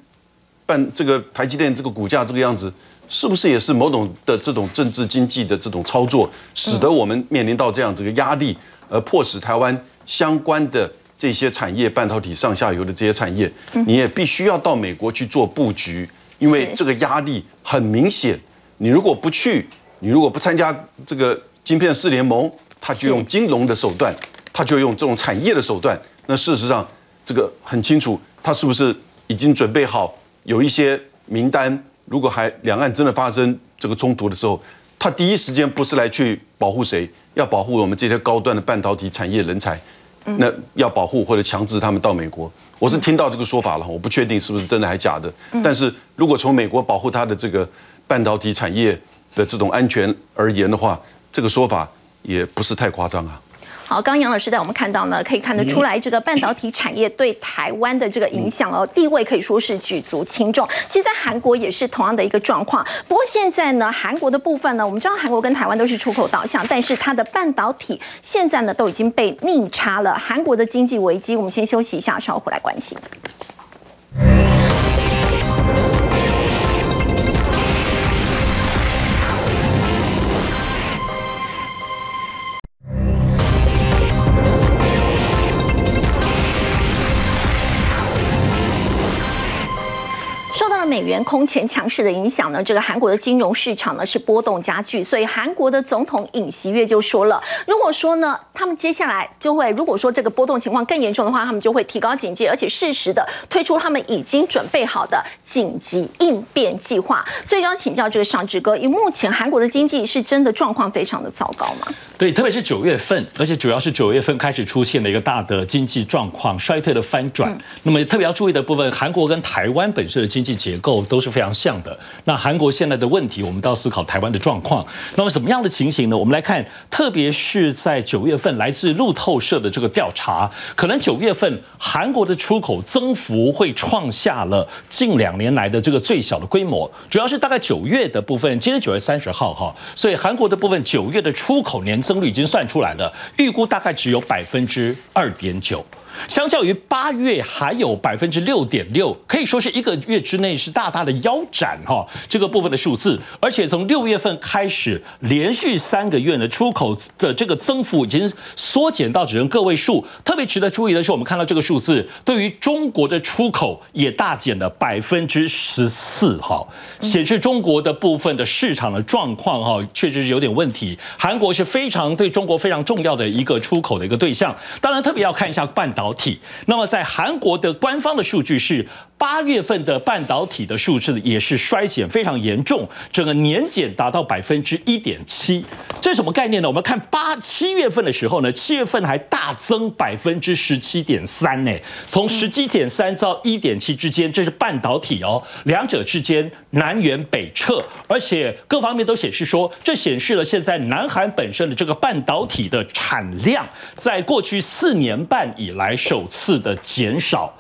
办这个台积电这个股价这个样子，是不是也是某种的这种政治经济的这种操作，使得我们面临到这样这个压力，而迫使台湾相关的。这些产业，半导体上下游的这些产业，你也必须要到美国去做布局，因为这个压力很明显。你如果不去，你如果不参加这个晶片四联盟，他就用金融的手段，他就用这种产业的手段。那事实上，这个很清楚，他是不是已经准备好有一些名单？如果还两岸真的发生这个冲突的时候，他第一时间不是来去保护谁，要保护我们这些高端的半导体产业人才。那要保护或者强制他们到美国，我是听到这个说法了，我不确定是不是真的还假的。但是如果从美国保护它的这个半导体产业的这种安全而言的话，这个说法也不是太夸张啊。好，刚杨老师带我们看到呢，可以看得出来，这个半导体产业对台湾的这个影响哦，地位可以说是举足轻重。其实，在韩国也是同样的一个状况。不过现在呢，韩国的部分呢，我们知道韩国跟台湾都是出口导向，但是它的半导体现在呢都已经被逆差了。韩国的经济危机，我们先休息一下，稍后回来关心。美元空前强势的影响呢，这个韩国的金融市场呢是波动加剧，所以韩国的总统尹锡悦就说了，如果说呢，他们接下来就会，如果说这个波动情况更严重的话，他们就会提高警戒，而且适时的推出他们已经准备好的紧急应变计划。所以就要请教这个尚志哥，以目前韩国的经济是真的状况非常的糟糕吗？对，特别是九月份，而且主要是九月份开始出现了一个大的经济状况衰退的翻转。那么特别要注意的部分，韩国跟台湾本身的经济结构都是非常像的。那韩国现在的问题，我们都要思考台湾的状况。那么什么样的情形呢？我们来看，特别是在九月份，来自路透社的这个调查，可能九月份韩国的出口增幅会创下了近两年来的这个最小的规模。主要是大概九月的部分，今天九月三十号哈，所以韩国的部分九月的出口年。增率已经算出来了，预估大概只有百分之二点九。相较于八月还有百分之六点六，可以说是一个月之内是大大的腰斩哈。这个部分的数字，而且从六月份开始，连续三个月的出口的这个增幅已经缩减到只剩个位数。特别值得注意的是，我们看到这个数字，对于中国的出口也大减了百分之十四哈，显示中国的部分的市场的状况哈，确实是有点问题。韩国是非常对中国非常重要的一个出口的一个对象，当然特别要看一下半导。导体，那么在韩国的官方的数据是。八月份的半导体的数字也是衰减非常严重，整个年减达到百分之一点七，这是什么概念呢？我们看八七月份的时候呢，七月份还大增百分之十七点三呢，从十七点三到一点七之间，这是半导体哦，两者之间南辕北辙，而且各方面都显示说，这显示了现在南韩本身的这个半导体的产量，在过去四年半以来首次的减少。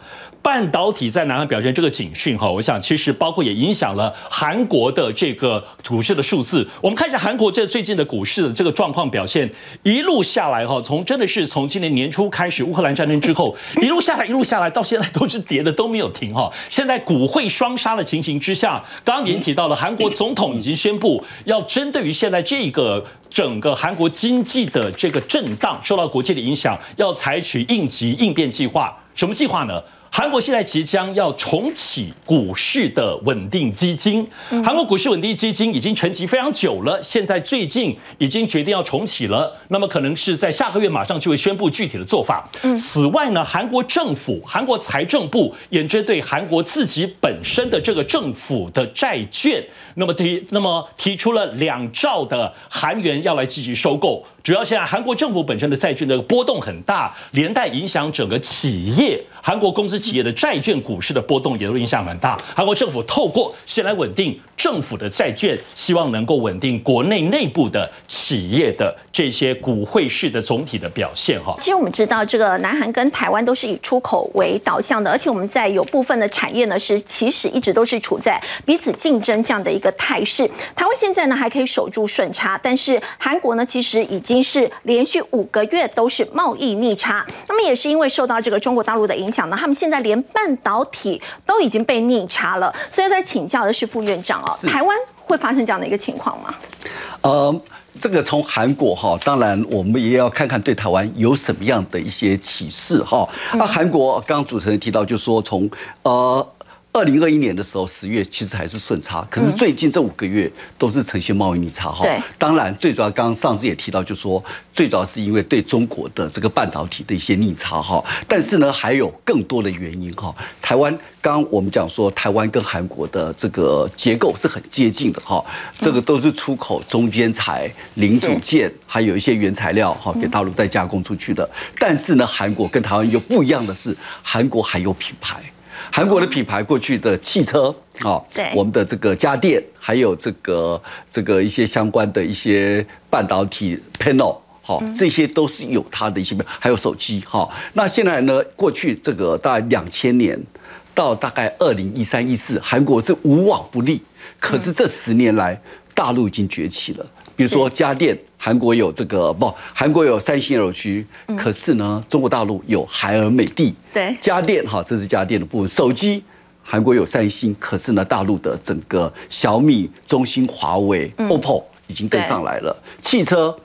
半导体在南韩表现这个警讯哈，我想其实包括也影响了韩国的这个股市的数字。我们看一下韩国这最近的股市的这个状况表现，一路下来哈，从真的是从今年年初开始乌克兰战争之后，一路下来一路下来到现在都是跌的都没有停哈。现在股汇双杀的情形之下，刚刚您提到了韩国总统已经宣布要针对于现在这个整个韩国经济的这个震荡受到国际的影响，要采取应急应变计划。什么计划呢？韩国现在即将要重启股市的稳定基金，韩国股市稳定基金已经沉寂非常久了，现在最近已经决定要重启了，那么可能是在下个月马上就会宣布具体的做法。此外呢，韩国政府、韩国财政部也针对韩国自己本身的这个政府的债券，那么提那么提出了两兆的韩元要来积极收购。主要现在韩国政府本身的债券的波动很大，连带影响整个企业。韩国公司企业的债券股市的波动也都影响蛮大。韩国政府透过先来稳定政府的债券，希望能够稳定国内内部的企业的这些股汇市的总体的表现哈。其实我们知道，这个南韩跟台湾都是以出口为导向的，而且我们在有部分的产业呢是其实一直都是处在彼此竞争这样的一个态势。台湾现在呢还可以守住顺差，但是韩国呢其实已经。是连续五个月都是贸易逆差，那么也是因为受到这个中国大陆的影响呢，他们现在连半导体都已经被逆差了。所以在请教的是副院长哦，台湾会发生这样的一个情况吗？呃，这个从韩国哈，当然我们也要看看对台湾有什么样的一些启示哈。那韩国刚刚主持人提到，就说从呃。二零二一年的时候，十月其实还是顺差，可是最近这五个月都是呈现贸易逆差哈。对，当然最主要，刚刚上次也提到，就说最主要是因为对中国的这个半导体的一些逆差哈，但是呢，还有更多的原因哈。台湾刚刚我们讲说，台湾跟韩国的这个结构是很接近的哈，这个都是出口中间材、零组件，还有一些原材料哈，给大陆再加工出去的。但是呢，韩国跟台湾又不一样的是，韩国还有品牌。韩国的品牌过去的汽车啊，对我们的这个家电，还有这个这个一些相关的一些半导体 panel。好，这些都是有它的一些，还有手机哈。那现在呢？过去这个大概两千年到大概二零一三一四，韩国是无往不利。可是这十年来，大陆已经崛起了。比如说家电，韩国有这个不，韩国有三星 LG，可是呢，中国大陆有海尔、美的。对家电哈，这是家电的部分。手机，韩国有三星，可是呢，大陆的整个小米、中兴、华为、OPPO 已经跟上来了。汽车。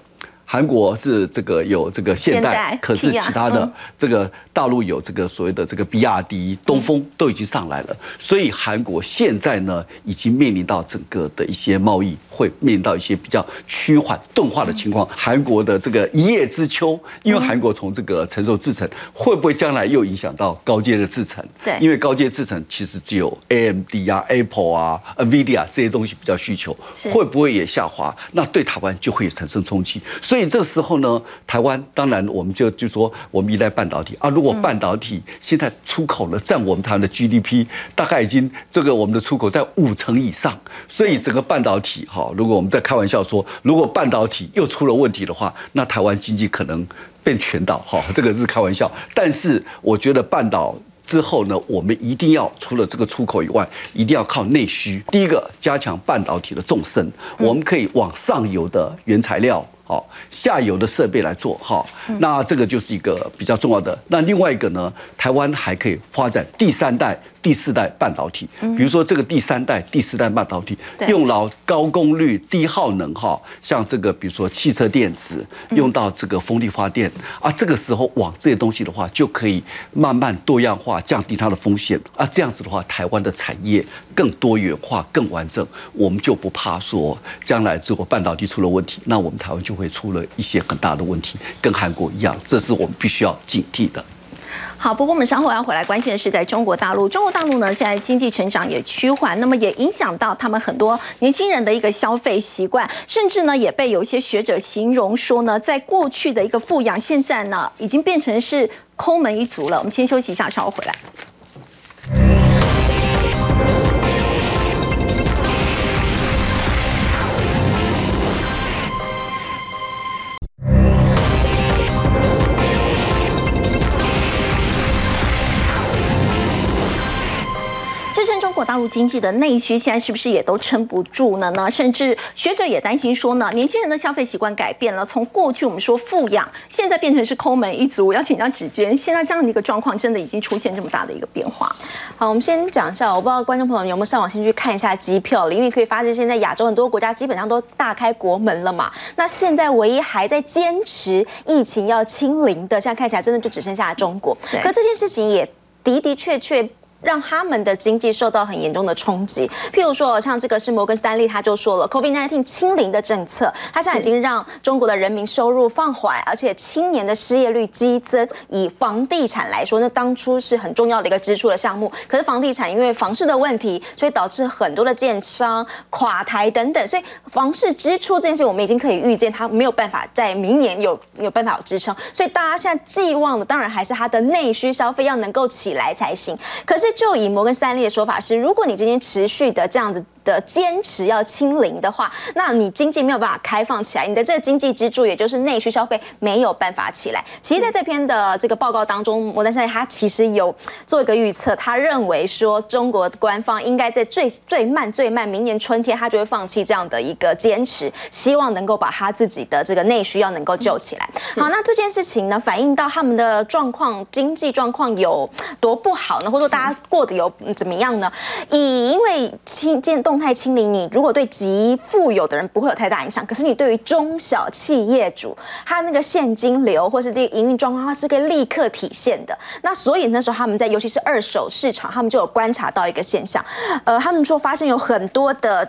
韩国是这个有这个现代可是其他的嗯这个大陆有这个所谓的这个比亚迪、东风都已经上来了，所以韩国现在呢已经面临到整个的一些贸易会面临到一些比较趋缓钝化的情况。韩国的这个一叶知秋，因为韩国从这个承受制程会不会将来又影响到高阶的制程？对因为高阶制程其实只有 AMD 啊、Apple 啊、NVIDIA 这些东西比较需求，是会不会也下滑？那对台湾就会产生冲击。所以这时候呢，台湾当然我们就就说我们依赖半导体啊。如果半导体现在出口了占我们台湾的 GDP，大概已经这个我们的出口在五成以上。所以整个半导体哈，如果我们在开玩笑说，如果半导体又出了问题的话，那台湾经济可能变全岛哈，这个是开玩笑。但是我觉得半导之后呢，我们一定要除了这个出口以外，一定要靠内需。第一个，加强半导体的纵深，我们可以往上游的原材料。好，下游的设备来做好，那这个就是一个比较重要的。那另外一个呢，台湾还可以发展第三代、第四代半导体，比如说这个第三代、第四代半导体用到高功率、低耗能哈，像这个比如说汽车电池，用到这个风力发电啊，这个时候往这些东西的话，就可以慢慢多样化，降低它的风险啊。这样子的话，台湾的产业更多元化、更完整，我们就不怕说将来如果半导体出了问题，那我们台湾就会出了一些很大的问题，跟韩国一样，这是我们必须要警惕的。好，不过我们稍后要回来关心的是，在中国大陆，中国大陆呢现在经济成长也趋缓，那么也影响到他们很多年轻人的一个消费习惯，甚至呢也被有一些学者形容说呢，在过去的一个富养，现在呢已经变成是抠门一族了。我们先休息一下，稍后回来。国大陆经济的内需，现在是不是也都撑不住了呢？甚至学者也担心说呢，年轻人的消费习惯改变了，从过去我们说富养，现在变成是抠门一族。要请教芷娟，现在这样的一个状况，真的已经出现这么大的一个变化？好，我们先讲一下，我不知道观众朋友有没有上网先去看一下机票了，因为可以发现现在亚洲很多国家基本上都大开国门了嘛。那现在唯一还在坚持疫情要清零的，现在看起来真的就只剩下中国。可这件事情也的的确确。让他们的经济受到很严重的冲击。譬如说，像这个是摩根士丹利，他就说了，COVID-19 清零的政策，它现在已经让中国的人民收入放缓，而且青年的失业率激增。以房地产来说，那当初是很重要的一个支出的项目，可是房地产因为房市的问题，所以导致很多的建商垮台等等，所以房市支出这件事，我们已经可以预见它没有办法在明年有有办法有支撑，所以大家现在寄望的当然还是它的内需消费要能够起来才行。可是就以摩根士丹利的说法是，如果你今天持续的这样子。的坚持要清零的话，那你经济没有办法开放起来，你的这个经济支柱，也就是内需消费没有办法起来。其实，在这篇的这个报告当中，摩根士丹利他其实有做一个预测，他认为说中国官方应该在最最慢最慢明年春天，他就会放弃这样的一个坚持，希望能够把他自己的这个内需要能够救起来。好，那这件事情呢，反映到他们的状况，经济状况有多不好呢？或者说大家过得有怎么样呢？以因为清建动动态清零，你如果对极富有的人不会有太大影响，可是你对于中小企业主，他那个现金流或是这个营运状况，它是可以立刻体现的。那所以那时候他们在，尤其是二手市场，他们就有观察到一个现象，呃，他们说发现有很多的。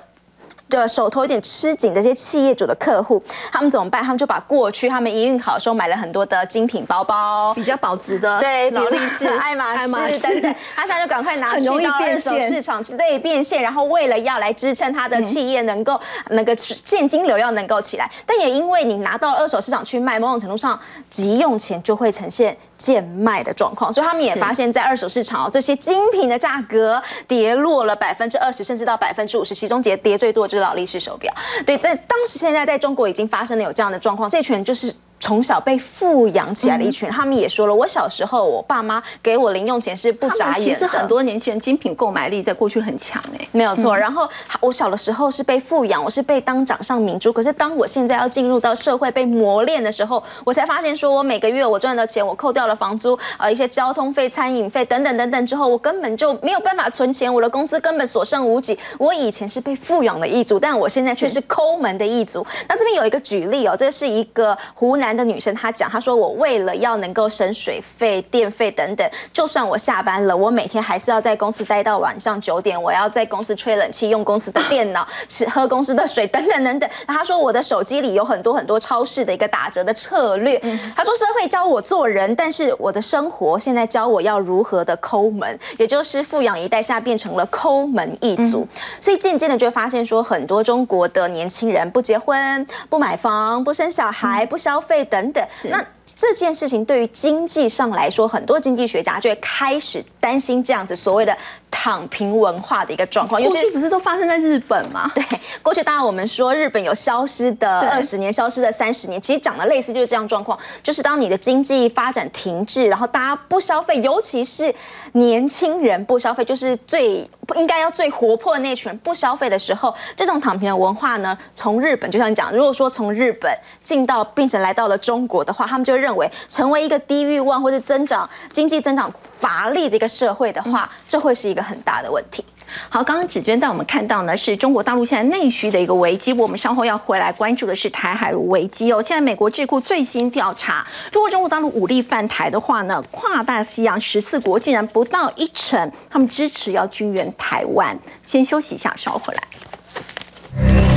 的手头有点吃紧的这些企业主的客户，他们怎么办？他们就把过去他们营运好的时候买了很多的精品包包，比较保值的，对，比如是爱马仕等等，他现在就赶快拿去到二手市场去对变现，然后为了要来支撑他的企业能够那个现金流要能够起来，但也因为你拿到二手市场去卖，某种程度上急用钱就会呈现贱卖的状况，所以他们也发现，在二手市场这些精品的价格跌落了百分之二十，甚至到百分之五十，其中跌跌最多就是。劳力士手表，对，在当时现在在中国已经发生了有这样的状况，这群就是。从小被富养起来的一群人，他们也说了，我小时候我爸妈给我零用钱是不眨眼的。其实很多年轻人精品购买力在过去很强哎，没有错。然后我小的时候是被富养，我是被当掌上明珠。可是当我现在要进入到社会被磨练的时候，我才发现说，我每个月我赚的钱，我扣掉了房租、呃一些交通费、餐饮费等等等等之后，我根本就没有办法存钱，我的工资根本所剩无几。我以前是被富养的一族，但我现在却是抠门的一族。那这边有一个举例哦，这是一个湖南。的女生，她讲，她说我为了要能够省水费、电费等等，就算我下班了，我每天还是要在公司待到晚上九点，我要在公司吹冷气、用公司的电脑、吃喝公司的水等等等等。那她说我的手机里有很多很多超市的一个打折的策略。她说社会教我做人，但是我的生活现在教我要如何的抠门，也就是富养一代下变成了抠门一族。所以渐渐的就会发现说，很多中国的年轻人不结婚、不买房、不生小孩、不消费。等等，那这件事情对于经济上来说，很多经济学家就会开始担心这样子所谓的。躺平文化的一个状况，尤其不是都发生在日本吗？对，过去当然我们说日本有消失的二十年，消失的三十年，其实讲的类似就是这样状况，就是当你的经济发展停滞，然后大家不消费，尤其是年轻人不消费，就是最应该要最活泼的那群人不消费的时候，这种躺平的文化呢，从日本就像讲，如果说从日本进到并且来到了中国的话，他们就认为成为一个低欲望或者增长经济增长乏力的一个社会的话，这会是一个。很大的问题。好，刚刚芷娟带我们看到呢，是中国大陆现在内需的一个危机。我们稍后要回来关注的是台海危机哦。现在美国智库最新调查，如果中国大陆武力犯台的话呢，跨大西洋十四国竟然不到一成，他们支持要军援台湾。先休息一下，稍后回来。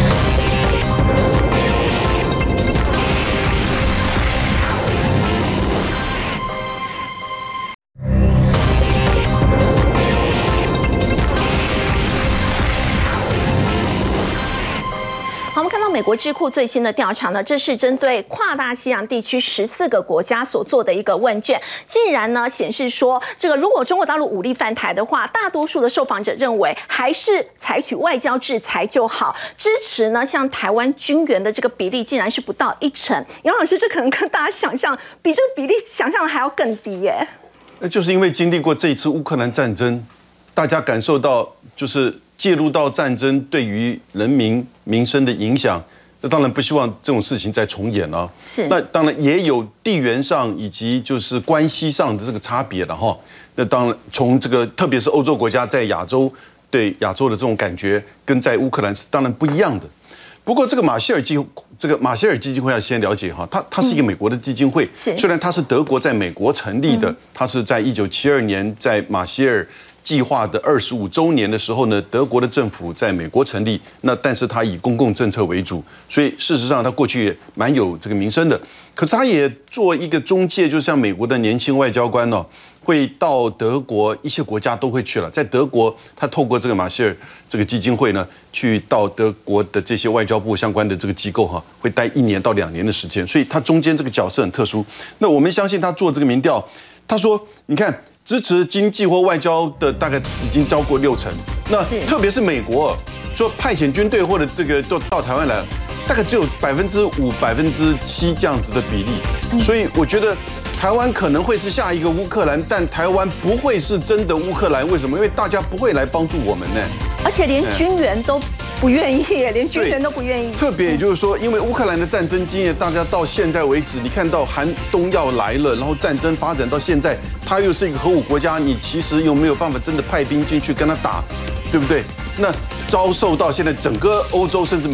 美国智库最新的调查呢，这是针对跨大西洋地区十四个国家所做的一个问卷，竟然呢显示说，这个如果中国大陆武力犯台的话，大多数的受访者认为还是采取外交制裁就好，支持呢像台湾军援的这个比例竟然是不到一成。杨老师，这可能跟大家想象比这个比例想象的还要更低耶。那就是因为经历过这一次乌克兰战争，大家感受到就是。介入到战争对于人民民生的影响，那当然不希望这种事情再重演了。是，那当然也有地缘上以及就是关系上的这个差别了哈。那当然从这个特别是欧洲国家在亚洲对亚洲的这种感觉，跟在乌克兰是当然不一样的。不过这个马歇尔基这个马歇尔基金会要先了解哈，它它是一个美国的基金会，是虽然它是德国在美国成立的，它是在一九七二年在马歇尔。计划的二十五周年的时候呢，德国的政府在美国成立，那但是它以公共政策为主，所以事实上它过去也蛮有这个名声的。可是它也做一个中介，就像美国的年轻外交官呢，会到德国一些国家都会去了。在德国，他透过这个马歇尔这个基金会呢，去到德国的这些外交部相关的这个机构哈，会待一年到两年的时间。所以他中间这个角色很特殊。那我们相信他做这个民调，他说，你看。支持经济或外交的大概已经超过六成，那特别是美国说派遣军队或者这个都到台湾来了，大概只有百分之五、百分之七这样子的比例，所以我觉得台湾可能会是下一个乌克兰，但台湾不会是真的乌克兰。为什么？因为大家不会来帮助我们呢，而且连军援都。不愿意，连军援都不愿意。特别也就是说，因为乌克兰的战争经验，大家到现在为止，你看到寒冬要来了，然后战争发展到现在，它又是一个核武国家，你其实又没有办法真的派兵进去跟他打。对不对？那遭受到现在整个欧洲甚至美。